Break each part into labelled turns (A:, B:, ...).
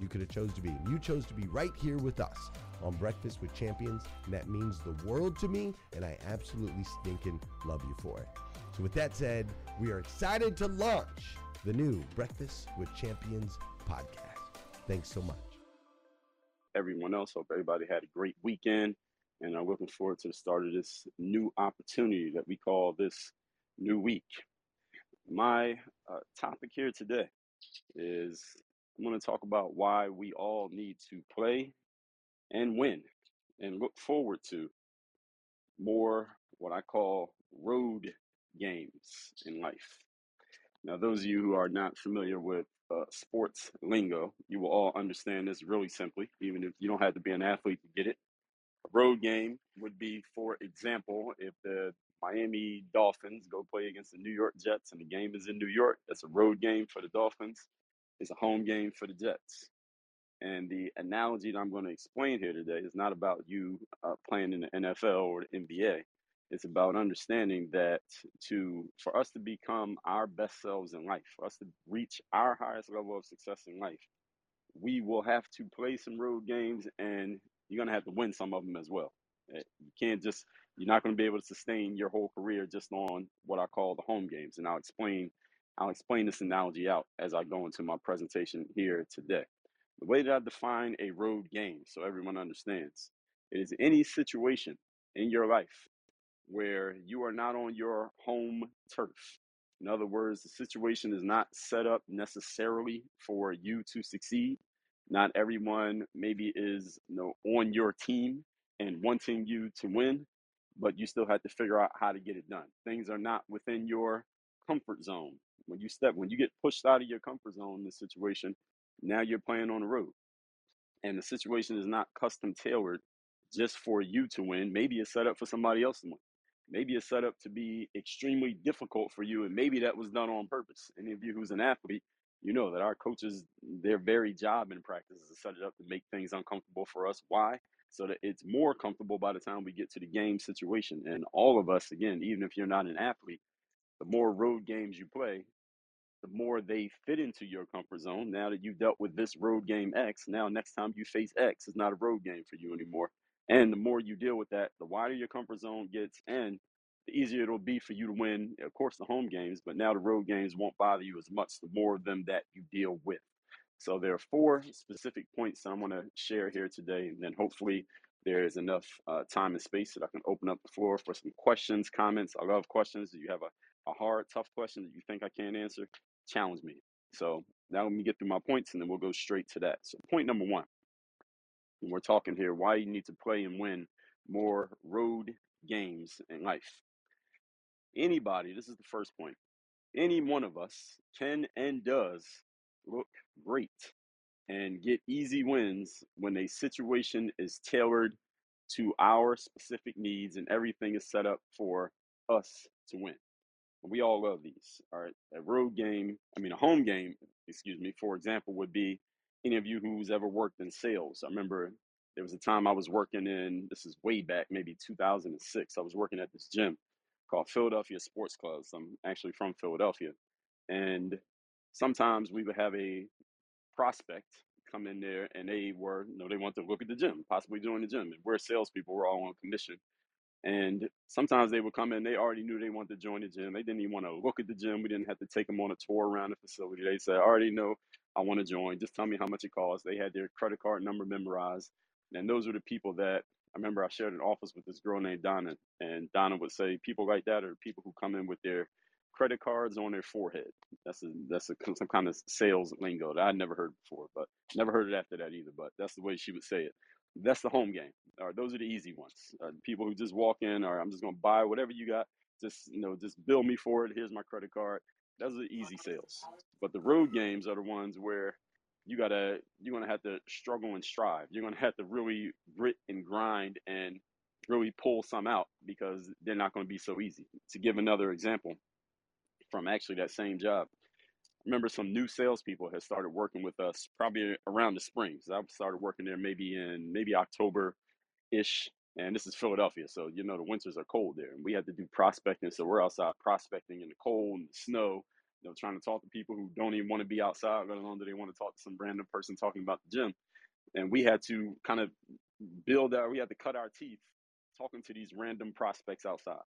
A: you could have chose to be. You chose to be right here with us on Breakfast with Champions, and that means the world to me, and I absolutely stinking love you for it. So with that said, we are excited to launch the new Breakfast with Champions podcast. Thanks so much.
B: Everyone else, hope everybody had a great weekend, and I'm looking forward to the start of this new opportunity that we call this new week. My uh, topic here today is I'm going to talk about why we all need to play and win and look forward to more what I call road games in life. Now, those of you who are not familiar with uh, sports lingo, you will all understand this really simply, even if you don't have to be an athlete to get it. A road game would be, for example, if the Miami Dolphins go play against the New York Jets and the game is in New York, that's a road game for the Dolphins. It's a home game for the Jets. And the analogy that I'm going to explain here today is not about you uh, playing in the NFL or the NBA. It's about understanding that to for us to become our best selves in life, for us to reach our highest level of success in life, we will have to play some road games, and you're going to have to win some of them as well. Eh, you can't just you're not going to be able to sustain your whole career just on what I call the home games, and I'll explain I'll explain this analogy out as I go into my presentation here today. The way that I define a road game, so everyone understands, it is any situation in your life where you are not on your home turf. In other words, the situation is not set up necessarily for you to succeed. Not everyone maybe is you know on your team and wanting you to win, but you still have to figure out how to get it done. Things are not within your comfort zone. When you step when you get pushed out of your comfort zone in this situation, now you're playing on the road and the situation is not custom tailored just for you to win. Maybe it's set up for somebody else to win. Maybe it's set up to be extremely difficult for you, and maybe that was done on purpose. Any of you who's an athlete, you know that our coaches, their very job in practice is to set it up to make things uncomfortable for us. Why? So that it's more comfortable by the time we get to the game situation. And all of us, again, even if you're not an athlete, the more road games you play, the more they fit into your comfort zone. Now that you've dealt with this road game X, now next time you face X, it's not a road game for you anymore. And the more you deal with that, the wider your comfort zone gets, and the easier it'll be for you to win, of course, the home games, but now the road games won't bother you as much the more of them that you deal with. So there are four specific points that I'm going to share here today, and then hopefully there is enough uh, time and space that I can open up the floor for some questions, comments. I love questions. Do you have a, a hard, tough question that you think I can't answer? Challenge me. So now let me get through my points and then we'll go straight to that. So point number one, and we're talking here why you need to play and win more road games in life. Anybody, this is the first point, any one of us can and does look great and get easy wins when a situation is tailored to our specific needs and everything is set up for us to win. We all love these. All right. A road game, I mean, a home game, excuse me, for example, would be any of you who's ever worked in sales. I remember there was a time I was working in, this is way back, maybe 2006. I was working at this gym called Philadelphia Sports Clubs. I'm actually from Philadelphia. And sometimes we would have a prospect come in there and they were, you know, they want to look at the gym, possibly join the gym. And we're salespeople, we're all on commission. And sometimes they would come in, they already knew they wanted to join the gym. They didn't even want to look at the gym. We didn't have to take them on a tour around the facility. They said, I already know I want to join. Just tell me how much it costs. They had their credit card number memorized. And those were the people that I remember I shared an office with this girl named Donna. And Donna would say, people like that are people who come in with their credit cards on their forehead. That's a, that's a, some kind of sales lingo that I'd never heard before, but never heard it after that either. But that's the way she would say it. That's the home game. Right, those are the easy ones. Uh, people who just walk in, or I'm just gonna buy whatever you got. Just you know, just bill me for it. Here's my credit card. Those are the easy sales. But the road games are the ones where you gotta you're gonna have to struggle and strive. You're gonna have to really grit and grind and really pull some out because they're not going to be so easy. To give another example from actually that same job, remember some new salespeople had started working with us probably around the spring. So I started working there maybe in maybe October ish. And this is Philadelphia, so you know the winters are cold there, and we had to do prospecting. So we're outside prospecting in the cold and the snow, you know, trying to talk to people who don't even want to be outside, let alone do they want to talk to some random person talking about the gym. And we had to kind of build our, we had to cut our teeth talking to these random prospects outside.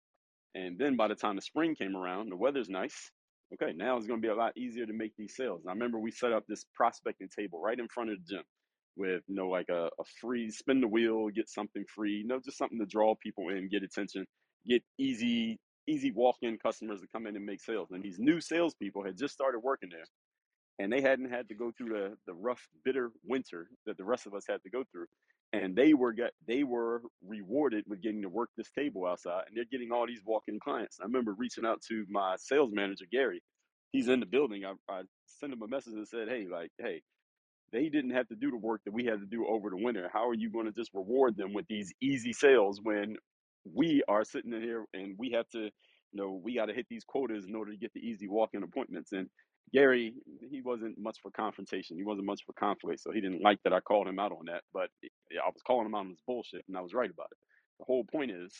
B: And then by the time the spring came around, the weather's nice. Okay, now it's going to be a lot easier to make these sales. And I remember we set up this prospecting table right in front of the gym with you know like a, a free spin the wheel, get something free, you know, just something to draw people in, get attention, get easy easy walk-in customers to come in and make sales. And these new salespeople had just started working there, and they hadn't had to go through the the rough, bitter winter that the rest of us had to go through. And they were get they were rewarded with getting to work this table outside, and they're getting all these walk-in clients. I remember reaching out to my sales manager Gary. He's in the building. I, I sent him a message and said, "Hey, like, hey, they didn't have to do the work that we had to do over the winter. How are you going to just reward them with these easy sales when we are sitting in here and we have to, you know, we got to hit these quotas in order to get the easy walk-in appointments? And Gary, he wasn't much for confrontation. He wasn't much for conflict, so he didn't like that I called him out on that. But eh, I was calling him out on his bullshit, and I was right about it. The whole point is,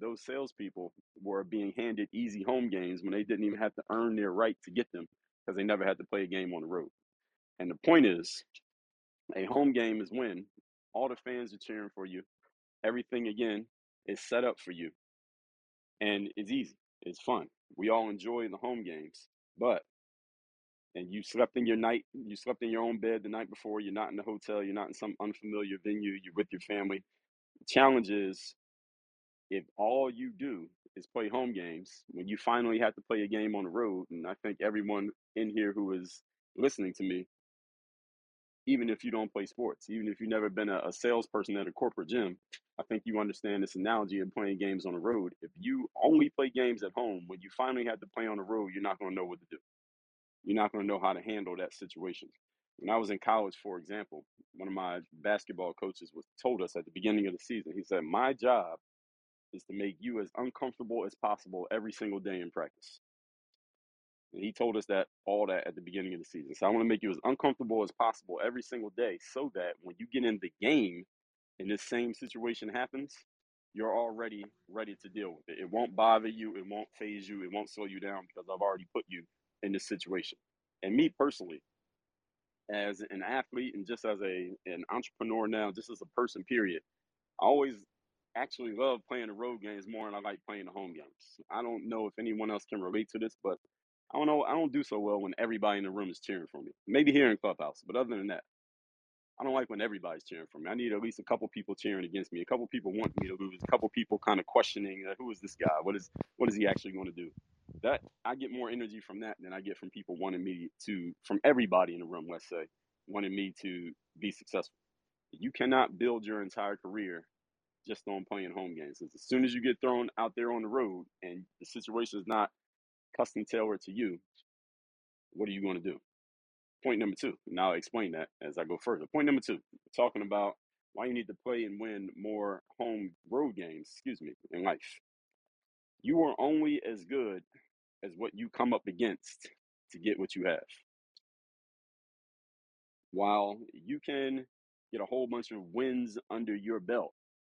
B: those salespeople were being handed easy home games when they didn't even have to earn their right to get them because they never had to play a game on the road. And the point is, a home game is when all the fans are cheering for you. Everything again is set up for you, and it's easy. It's fun. We all enjoy the home games, but and you slept in your night, you slept in your own bed the night before. You're not in the hotel. You're not in some unfamiliar venue. You're with your family. The challenge is if all you do is play home games, when you finally have to play a game on the road, and I think everyone in here who is listening to me, even if you don't play sports, even if you've never been a, a salesperson at a corporate gym, I think you understand this analogy of playing games on the road. If you only play games at home, when you finally have to play on the road, you're not going to know what to do. You're not going to know how to handle that situation. When I was in college, for example, one of my basketball coaches was told us at the beginning of the season, he said, My job is to make you as uncomfortable as possible every single day in practice. And he told us that all that at the beginning of the season. So I want to make you as uncomfortable as possible every single day so that when you get in the game and this same situation happens, you're already ready to deal with it. It won't bother you, it won't faze you, it won't slow you down because I've already put you in this situation. And me personally, as an athlete and just as a an entrepreneur now, just as a person, period, I always actually love playing the road games more than I like playing the home games. I don't know if anyone else can relate to this, but I don't know. I don't do so well when everybody in the room is cheering for me. Maybe here in Clubhouse, but other than that, I don't like when everybody's cheering for me. I need at least a couple people cheering against me. A couple people want me to lose. A couple people kind of questioning uh, who is this guy? What is what is he actually going to do? That I get more energy from that than I get from people wanting me to from everybody in the room. Let's say wanting me to be successful. You cannot build your entire career just on playing home games. As soon as you get thrown out there on the road and the situation is not custom tailored to you, what are you going to do? Point number two, and I'll explain that as I go further. Point number two, talking about why you need to play and win more home road games, excuse me, in life. You are only as good as what you come up against to get what you have. While you can get a whole bunch of wins under your belt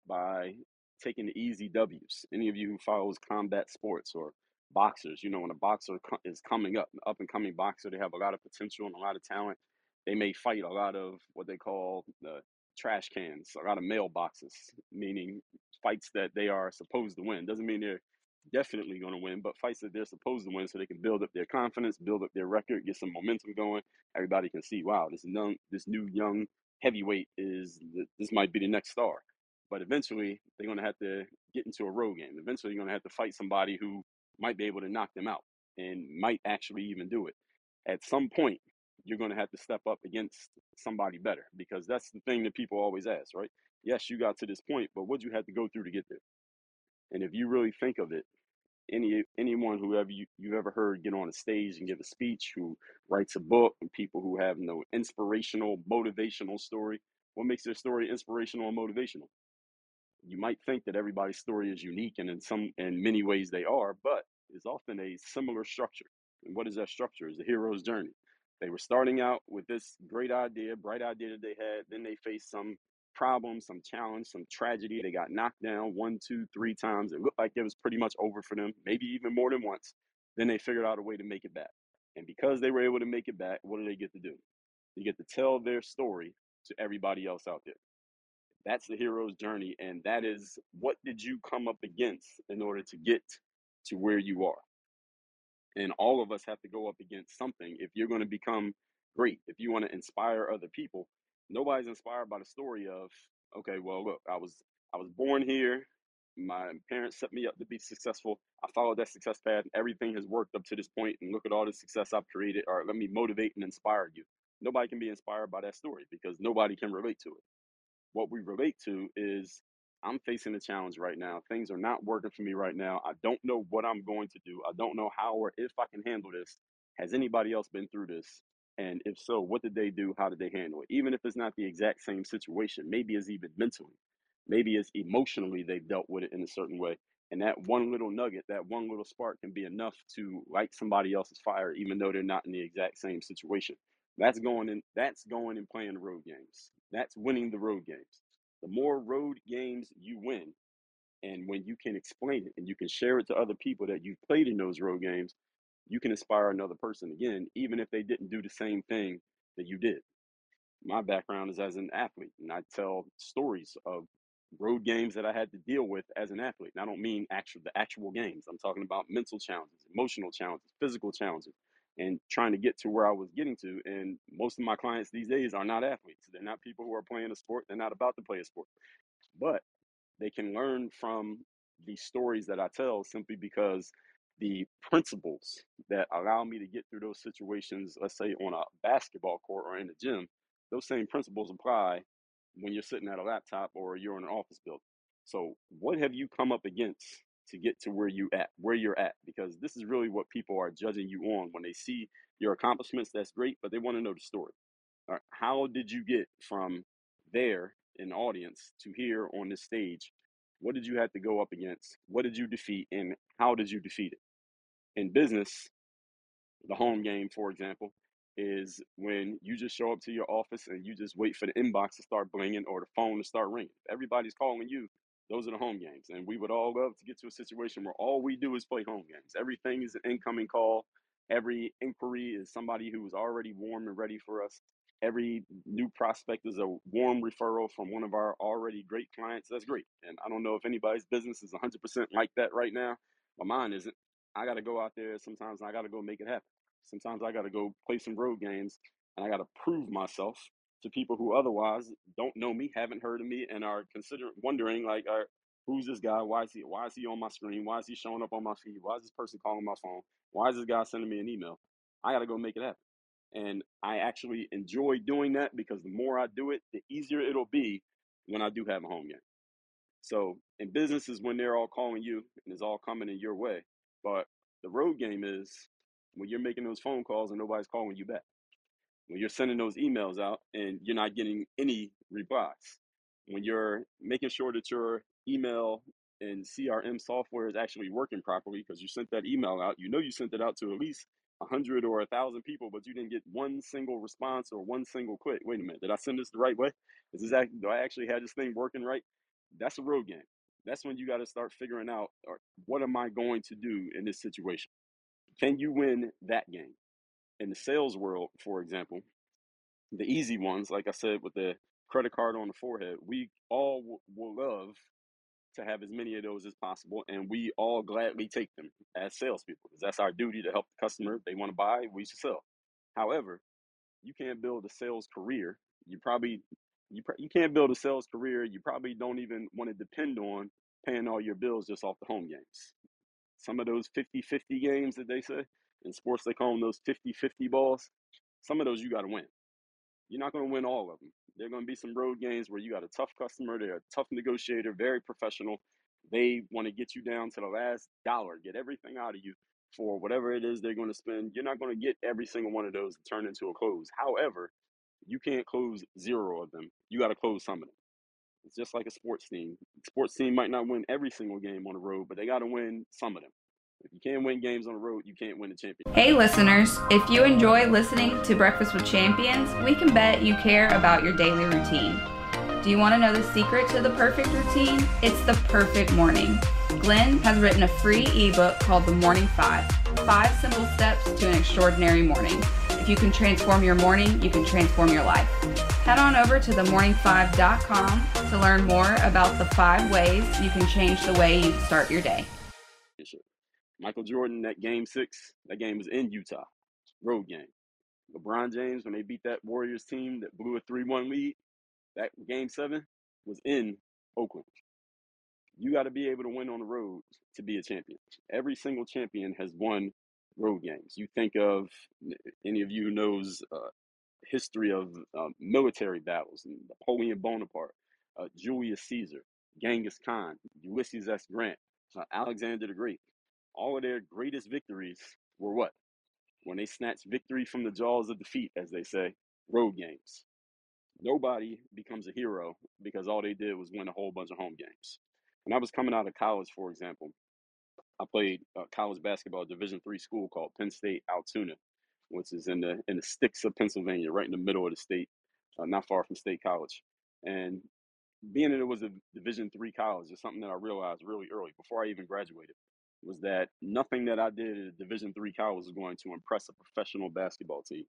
B: by taking the easy W's. Any of you who follows combat sports or boxers, you know, when a boxer is coming up, up and coming boxer, they have a lot of potential and a lot of talent. They may fight a lot of what they call the trash cans, a lot of mailboxes, meaning fights that they are supposed to win. Doesn't mean they're definitely going to win, but fights that they're supposed to win so they can build up their confidence, build up their record, get some momentum going. Everybody can see, wow, this young, this new young heavyweight is this might be the next star. But eventually, they're going to have to get into a road game. Eventually, you're going to have to fight somebody who might be able to knock them out and might actually even do it. At some point, you're going to have to step up against somebody better because that's the thing that people always ask, right? Yes, you got to this point, but what you had to go through to get there? And if you really think of it, any anyone who you, you've ever heard get on a stage and give a speech, who writes a book, and people who have no inspirational, motivational story, what makes their story inspirational and motivational? you might think that everybody's story is unique and in some in many ways they are but it's often a similar structure. And what is that structure? Is the hero's journey. They were starting out with this great idea bright idea that they had then they faced some problem some challenge some tragedy they got knocked down one two three times it looked like it was pretty much over for them maybe even more than once then they figured out a way to make it back and because they were able to make it back what do they get to do they get to tell their story to everybody else out there that's the hero's journey. And that is what did you come up against in order to get to where you are? And all of us have to go up against something if you're going to become great, if you want to inspire other people. Nobody's inspired by the story of, okay, well, look, I was I was born here. My parents set me up to be successful. I followed that success path. And everything has worked up to this point, and look at all the success I've created. Or let me motivate and inspire you. Nobody can be inspired by that story because nobody can relate to it what we relate to is I'm facing a challenge right now. Things are not working for me right now. I don't know what I'm going to do. I don't know how or if I can handle this. Has anybody else been through this? And if so, what did they do? How did they handle it? Even if it's not the exact same situation, maybe it's even mentally, maybe it's emotionally they've dealt with it in a certain way. And that one little nugget, that one little spark can be enough to light somebody else's fire, even though they're not in the exact same situation. That's going in. That's going and playing road games. That's winning the road games. The more road games you win, and when you can explain it and you can share it to other people that you've played in those road games, you can inspire another person again, even if they didn't do the same thing that you did. My background is as an athlete, and I tell stories of road games that I had to deal with as an athlete. And I don't mean actual the actual games. I'm talking about mental challenges, emotional challenges, physical challenges and trying to get to where I was getting to. And most of my clients these days are not athletes. They're not people who are playing a sport. They're not about to play a sport. But they can learn from the stories that I tell simply because the principles that allow me to get through those situations, let's say on a basketball court or in the gym, those same principles apply when you're sitting at a laptop or you're in an office building. So, what have you come up against to get to where you at, where you're at? Because this is really what people are judging you on when they see your accomplishments. That's great, but they want to know the story. All right, how did you get from there in the audience to here on this stage? What did you have to go up against? What did you defeat, and how did you defeat it? In business, the home game, for example, is when you just show up to your office and you just wait for the inbox to start blinging or the phone to start ringing. Everybody's calling you, those are the home games. And we would all love to get to a situation where all we do is play home games. Everything is an incoming call. Every inquiry is somebody who is already warm and ready for us. Every new prospect is a warm referral from one of our already great clients. That's great. And I don't know if anybody's business is 100% like that right now, but mine isn't. I got to go out there sometimes and I got to go make it happen. Sometimes I got to go play some road games and I got to prove myself to people who otherwise don't know me, haven't heard of me, and are considering wondering like, who's this guy? Why is he? Why is he on my screen? Why is he showing up on my feed? Why is this person calling my phone? Why is this guy sending me an email? I got to go make it happen. And I actually enjoy doing that because the more I do it, the easier it'll be when I do have a home game. So in businesses, when they're all calling you and it's all coming in your way, but the road game is when you're making those phone calls and nobody's calling you back. When you're sending those emails out and you're not getting any replies. When you're making sure that your email and CRM software is actually working properly because you sent that email out. You know you sent it out to at least a hundred or a thousand people, but you didn't get one single response or one single click. Wait a minute, did I send this the right way? Is this act, do I actually have this thing working right? That's a road game. That's when you got to start figuring out or what am I going to do in this situation? Can you win that game? In the sales world, for example, the easy ones, like I said, with the credit card on the forehead, we all w- will love to have as many of those as possible, and we all gladly take them as salespeople because that's our duty to help the customer. They want to buy, we should sell. However, you can't build a sales career. You probably you pr- you can't build a sales career. You probably don't even want to depend on paying all your bills just off the home games. Some of those 50-50 games that they say in sports, they call them those 50-50 balls. Some of those you got to win. You're not going to win all of them. There are going to be some road games where you got a tough customer, they're a tough negotiator, very professional. They want to get you down to the last dollar, get everything out of you for whatever it is they're going to spend. You're not going to get every single one of those to turn into a close. However, you can't close zero of them. You got to close some of them. It's just like a sports team. Sports team might not win every single game on the road, but they got to win some of them. If you can't win games on the road, you can't win the championship.
C: Hey, listeners, if you enjoy listening to Breakfast with Champions, we can bet you care about your daily routine. Do you want to know the secret to the perfect routine? It's the perfect morning. Glenn has written a free ebook called The Morning Five Five Simple Steps to an Extraordinary Morning. If you can transform your morning, you can transform your life. Head on over to themorning5.com to learn more about the five ways you can change the way you start your day.
B: Michael Jordan, that game six, that game was in Utah, road game. LeBron James, when they beat that Warriors team that blew a 3 1 lead, that game seven was in Oakland. You got to be able to win on the road to be a champion. Every single champion has won road games. You think of any of you who knows uh, history of uh, military battles, Napoleon Bonaparte, uh, Julius Caesar, Genghis Khan, Ulysses S. Grant, uh, Alexander the Great all of their greatest victories were what? When they snatched victory from the jaws of defeat, as they say, road games. Nobody becomes a hero because all they did was win a whole bunch of home games. When I was coming out of college, for example, I played uh, college basketball at Division three school called Penn State Altoona, which is in the in the sticks of Pennsylvania, right in the middle of the state, uh, not far from State College. And being that it was a Division three college is something that I realized really early before I even graduated was that nothing that I did at a Division three college was going to impress a professional basketball team.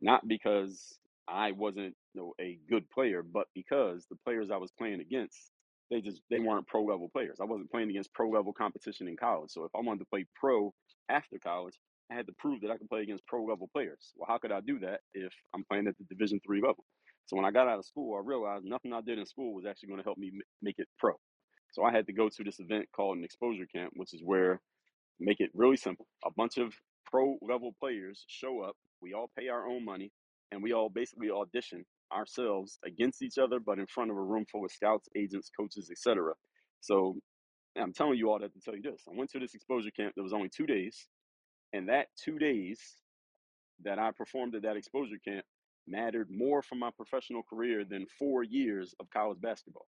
B: Not because I wasn't you know, a good player, but because the players I was playing against, they just they weren't pro level players. I wasn't playing against pro level competition in college. So if I wanted to play pro after college, I had to prove that I could play against pro level players. Well, how could I do that if I'm playing at the Division three level? So when I got out of school, I realized nothing I did in school was actually going to help me make it pro. So I had to go to this event called an exposure camp, which is where make it really simple. A bunch of pro level players show up. We all pay our own money, and we all basically audition ourselves against each other, but in front of a room full of scouts, agents, coaches, etc. So I'm telling you all that to tell you this. I went to this exposure camp. There was only two days, and that two days that I performed at that exposure camp mattered more for my professional career than four years of college basketball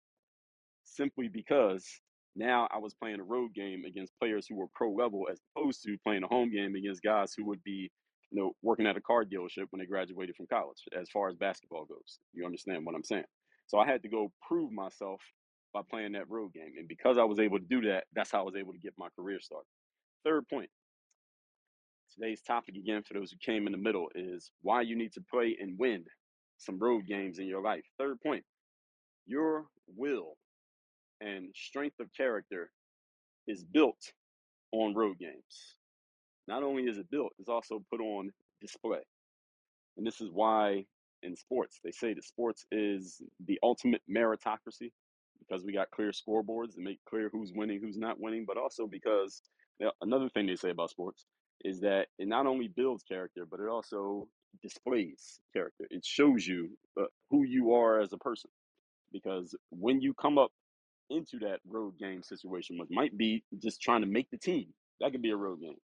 B: simply because now I was playing a road game against players who were pro level as opposed to playing a home game against guys who would be, you know, working at a car dealership when they graduated from college, as far as basketball goes. You understand what I'm saying? So I had to go prove myself by playing that road game. And because I was able to do that, that's how I was able to get my career started. Third point. Today's topic again for those who came in the middle is why you need to play and win some road games in your life. Third point, your will and strength of character is built on road games. Not only is it built, it's also put on display. And this is why in sports, they say that sports is the ultimate meritocracy because we got clear scoreboards that make clear who's winning, who's not winning, but also because you know, another thing they say about sports is that it not only builds character, but it also displays character. It shows you uh, who you are as a person. Because when you come up into that road game situation, which might be just trying to make the team. That could be a road game.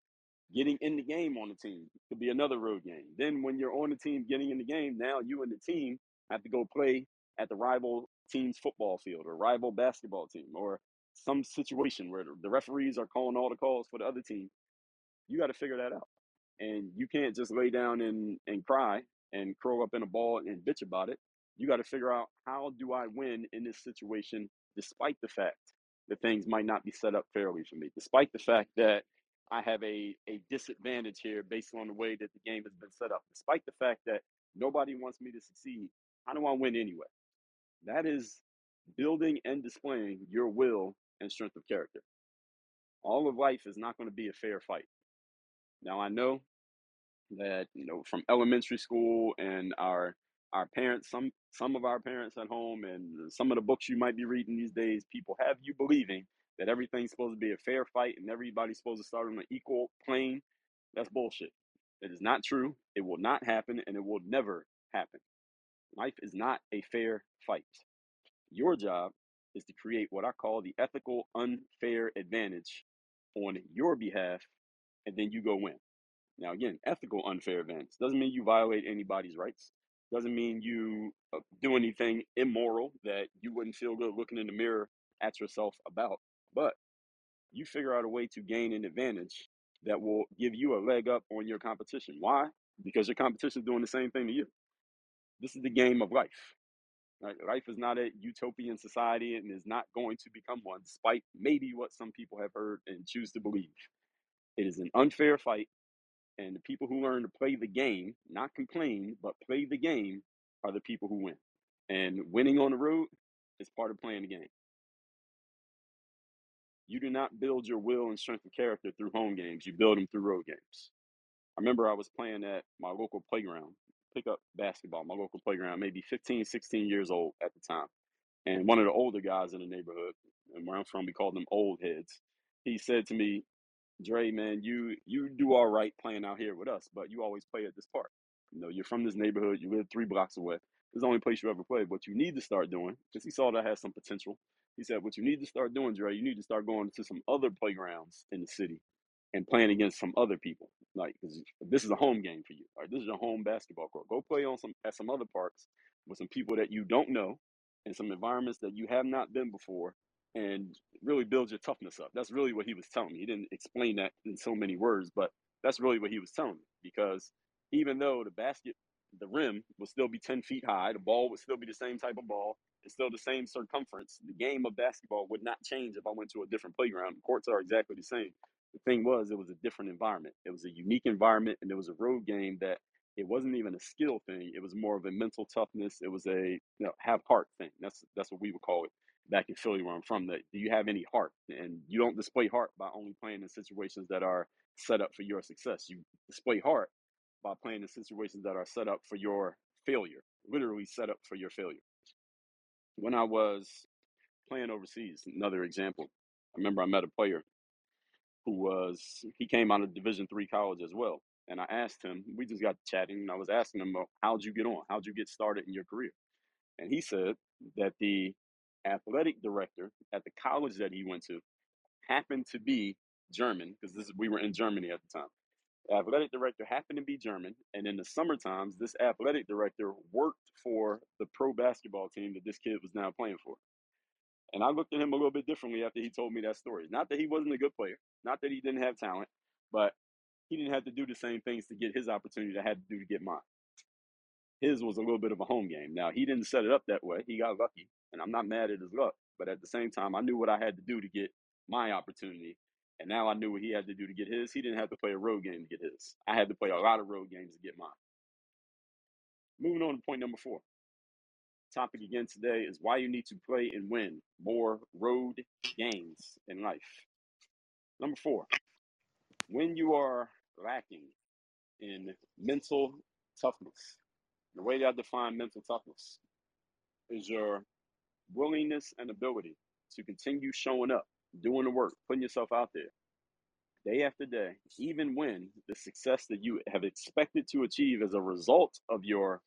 B: Getting in the game on the team could be another road game. Then when you're on the team getting in the game, now you and the team have to go play at the rival team's football field or rival basketball team or some situation where the referees are calling all the calls for the other team. You got to figure that out. And you can't just lay down and, and cry and curl up in a ball and bitch about it. You got to figure out how do I win in this situation despite the fact that things might not be set up fairly for me, despite the fact that I have a, a disadvantage here based on the way that the game has been set up, despite the fact that nobody wants me to succeed, how do I win anyway? That is building and displaying your will and strength of character. All of life is not going to be a fair fight. Now, I know that, you know, from elementary school and our our parents, some some of our parents at home, and some of the books you might be reading these days, people have you believing that everything's supposed to be a fair fight and everybody's supposed to start on an equal plane. That's bullshit. It is not true. It will not happen, and it will never happen. Life is not a fair fight. Your job is to create what I call the ethical unfair advantage on your behalf, and then you go win. Now, again, ethical unfair advantage doesn't mean you violate anybody's rights. Doesn't mean you uh, do anything immoral that you wouldn't feel good looking in the mirror at yourself about. But you figure out a way to gain an advantage that will give you a leg up on your competition. Why? Because your competition is doing the same thing to you. This is the game of life. Right? Life is not a utopian society and is not going to become one, despite maybe what some people have heard and choose to believe. It is an unfair fight and the people who learn to play the game, not complain, but play the game, are the people who win. And winning on the road is part of playing the game. You do not build your will and strength of character through home games, you build them through road games. I remember I was playing at my local playground, pick up basketball, my local playground, maybe 15, 16 years old at the time. And one of the older guys in the neighborhood, and where I'm from, we called them old heads. He said to me, Dre, man, you you do all right playing out here with us, but you always play at this park. You know, you're from this neighborhood, you live three blocks away. This is the only place you ever played. What you need to start doing, because he saw that has some potential. He said, what you need to start doing, Dre, you need to start going to some other playgrounds in the city and playing against some other people. Like, this is a home game for you. Right? This is a home basketball court. Go play on some at some other parks with some people that you don't know in some environments that you have not been before and really build your toughness up. That's really what he was telling me. He didn't explain that in so many words, but that's really what he was telling me. Because even though the basket, the rim would still be 10 feet high, the ball would still be the same type of ball, it's still the same circumference. The game of basketball would not change if I went to a different playground. The courts are exactly the same. The thing was, it was a different environment. It was a unique environment, and it was a road game that it wasn't even a skill thing. It was more of a mental toughness. It was a you know have heart thing. That's that's what we would call it back in Philly where I'm from that do you have any heart? And you don't display heart by only playing in situations that are set up for your success. You display heart by playing in situations that are set up for your failure, literally set up for your failure. When I was playing overseas, another example, I remember I met a player who was he came out of Division three college as well, and I asked him. We just got chatting, and I was asking him, "How'd you get on? How'd you get started in your career?" And he said that the athletic director at the college that he went to happened to be German because we were in Germany at the time. Athletic director happened to be German, and in the summer times, this athletic director worked for the pro basketball team that this kid was now playing for. And I looked at him a little bit differently after he told me that story. Not that he wasn't a good player, not that he didn't have talent, but he didn't have to do the same things to get his opportunity that I had to do to get mine. His was a little bit of a home game. Now, he didn't set it up that way. He got lucky, and I'm not mad at his luck. But at the same time, I knew what I had to do to get my opportunity. And now I knew what he had to do to get his. He didn't have to play a road game to get his. I had to play a lot of road games to get mine. Moving on to point number four topic again today is why you need to play and win more road games in life. Number four, when you are lacking in mental toughness, the way that I define mental toughness is your willingness and ability to continue showing up, doing the work, putting yourself out there day after day, even when the success that you have expected to achieve as a result of your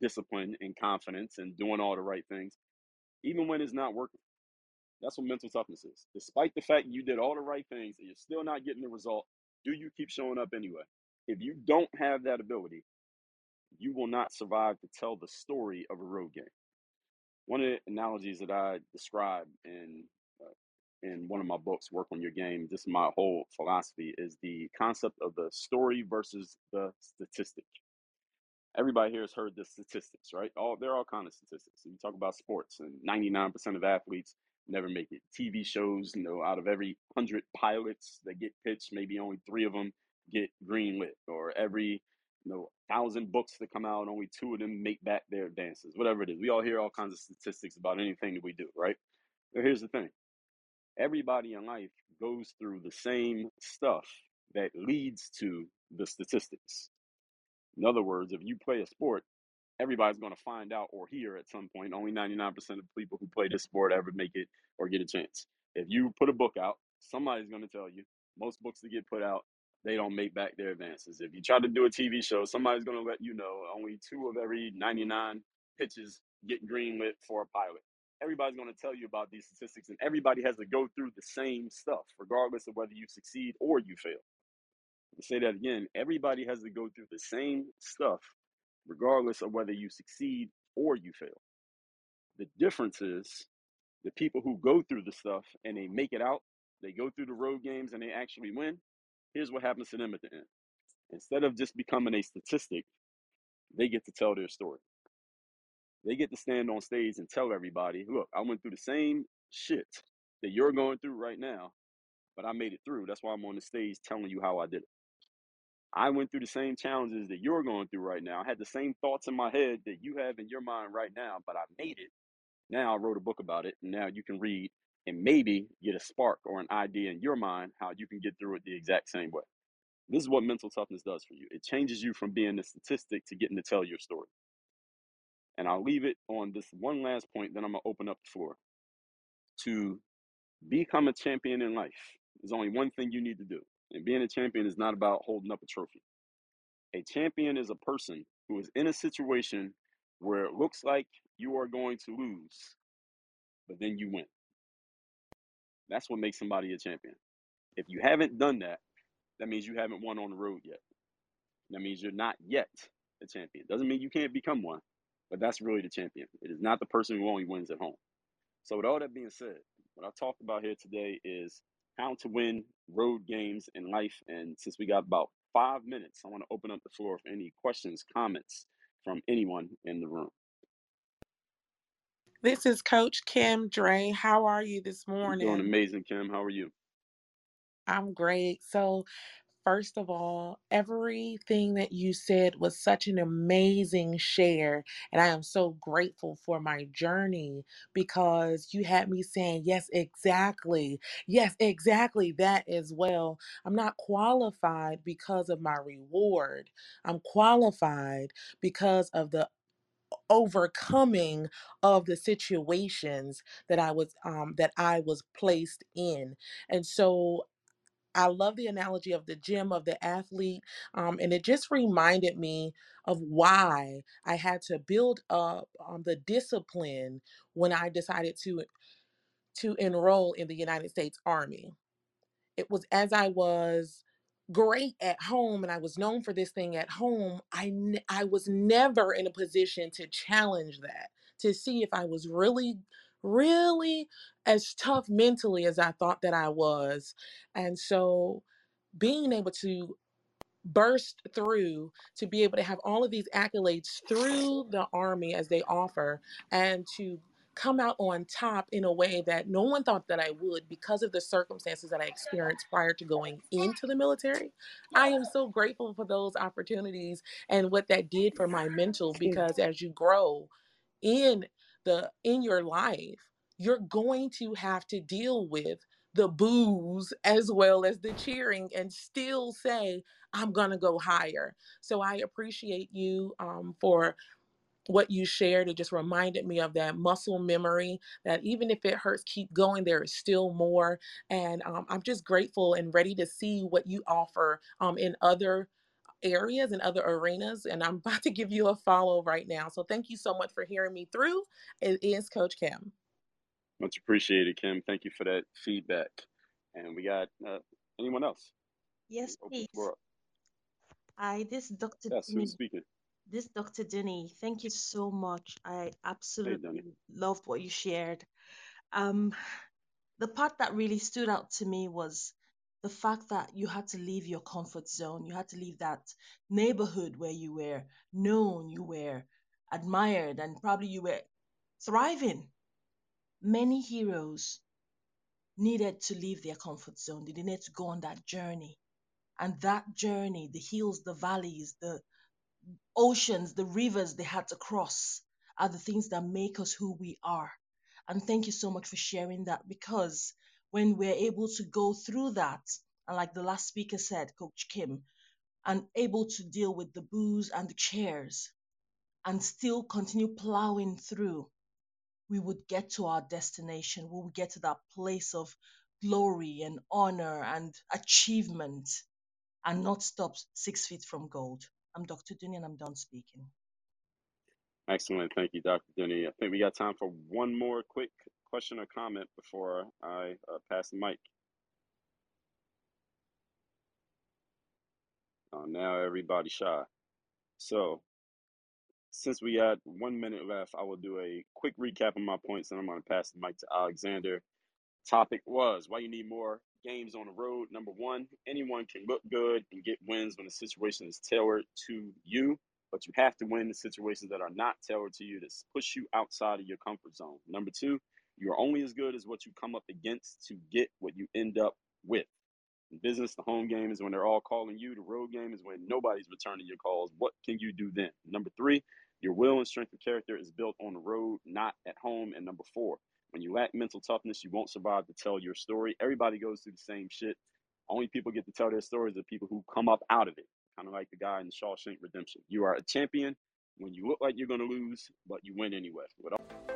B: discipline and confidence and doing all the right things, even when it's not working. That's what mental toughness is. Despite the fact you did all the right things and you're still not getting the result, do you keep showing up anyway? If you don't have that ability, you will not survive to tell the story of a road game. One of the analogies that I describe in in one of my books, Work on Your Game, this is my whole philosophy is the concept of the story versus the statistic everybody here has heard the statistics, right? All there are all kind of statistics. If you talk about sports, and 99% of athletes never make it. TV shows, you know, out of every hundred pilots that get pitched, maybe only three of them get greenlit, or every you know thousand books that come out, only two of them make back their advances. Whatever it is, we all hear all kinds of statistics about anything that we do, right? But here's the thing: everybody in life goes through the same stuff that leads to the statistics. In other words, if you play a sport, everybody's going to find out or hear at some point. Only 99% of people who play this sport ever make it or get a chance. If you put a book out, somebody's going to tell you. Most books that get put out, they don't make back their advances. If you try to do a TV show, somebody's going to let you know only two of every 99 pitches get greenlit for a pilot. Everybody's going to tell you about these statistics, and everybody has to go through the same stuff, regardless of whether you succeed or you fail say that again, everybody has to go through the same stuff, regardless of whether you succeed or you fail. The difference is the people who go through the stuff and they make it out, they go through the road games and they actually win. Here's what happens to them at the end. Instead of just becoming a statistic, they get to tell their story. They get to stand on stage and tell everybody, look, I went through the same shit that you're going through right now, but I made it through. That's why I'm on the stage telling you how I did it. I went through the same challenges that you're going through right now. I had the same thoughts in my head that you have in your mind right now, but I made it. Now I wrote a book about it, and now you can read and maybe get a spark or an idea in your mind how you can get through it the exact same way. This is what mental toughness does for you. It changes you from being a statistic to getting to tell your story. And I'll leave it on this one last point, then I'm going to open up the floor. To become a champion in life, there's only one thing you need to do. And being a champion is not about holding up a trophy. A champion is a person who is in a situation where it looks like you are going to lose, but then you win. That's what makes somebody a champion. If you haven't done that, that means you haven't won on the road yet. That means you're not yet a champion. Doesn't mean you can't become one, but that's really the champion. It is not the person who only wins at home. So, with all that being said, what I talked about here today is how to win road games in life. And since we got about five minutes, I want to open up the floor for any questions, comments from anyone in the room.
D: This is Coach Kim Dre. How are you this
B: I'm doing
D: morning?
B: amazing, Kim. How are you?
D: I'm great. So, First of all, everything that you said was such an amazing share. And I am so grateful for my journey because you had me saying, Yes, exactly. Yes, exactly. That as well. I'm not qualified because of my reward, I'm qualified because of the overcoming of the situations that I was um that I was placed in. And so I love the analogy of the gym of the athlete. Um, and it just reminded me of why I had to build up um, the discipline when I decided to to enroll in the United States Army. It was as I was great at home and I was known for this thing at home, I I was never in a position to challenge that, to see if I was really really as tough mentally as I thought that I was. And so being able to burst through to be able to have all of these accolades through the army as they offer and to come out on top in a way that no one thought that I would because of the circumstances that I experienced prior to going into the military. I am so grateful for those opportunities and what that did for my mental because as you grow in the in your life, you're going to have to deal with the boos as well as the cheering and still say i'm going to go higher. So i appreciate you um, for what you shared. It just reminded me of that muscle memory that even if it hurts keep going. There is still more. And um, i'm just grateful and ready to see what you offer um, in other areas and other arenas and i'm about to give you a follow right now so thank you so much for hearing me through it is coach kim
B: Much appreciated, Kim. Thank you for that feedback. And we got uh, anyone else?
E: Yes, please.
B: floor up.
E: Hi, this is Dr.
B: Yes,
E: Denny.
B: who's speaking?
E: This Dr. Denny. Thank you so much. I absolutely
B: Denny.
E: loved what you shared. Um, the part that really stood out to me was the fact that you had to leave your comfort zone. You had to leave that neighborhood where you were known, you were admired, and probably you were thriving. Many heroes needed to leave their comfort zone. They needed to go on that journey. And that journey, the hills, the valleys, the oceans, the rivers they had to cross are the things that make us who we are. And thank you so much for sharing that because when we're able to go through that, and like the last speaker said, Coach Kim, and able to deal with the boos and the chairs and still continue plowing through, we would get to our destination. We would get to that place of glory and honor and achievement and not stop six feet from gold. I'm Dr. Denny and I'm done speaking.
B: Excellent. Thank you, Dr. Denny. I think we got time for one more quick question or comment before I uh, pass the mic. Uh, now everybody shy. So since we had one minute left, I will do a quick recap of my points and I'm going to pass the mic to Alexander. Topic was why you need more games on the road. Number one, anyone can look good and get wins when the situation is tailored to you, but you have to win the situations that are not tailored to you to push you outside of your comfort zone. Number two, you're only as good as what you come up against to get what you end up with. In business, the home game is when they're all calling you. The road game is when nobody's returning your calls. What can you do then? Number three, your will and strength of character is built on the road, not at home. And number four, when you lack mental toughness, you won't survive to tell your story. Everybody goes through the same shit. Only people get to tell their stories are people who come up out of it. Kind of like the guy in Shawshank Redemption. You are a champion when you look like you're going to lose, but you win anyway. With all-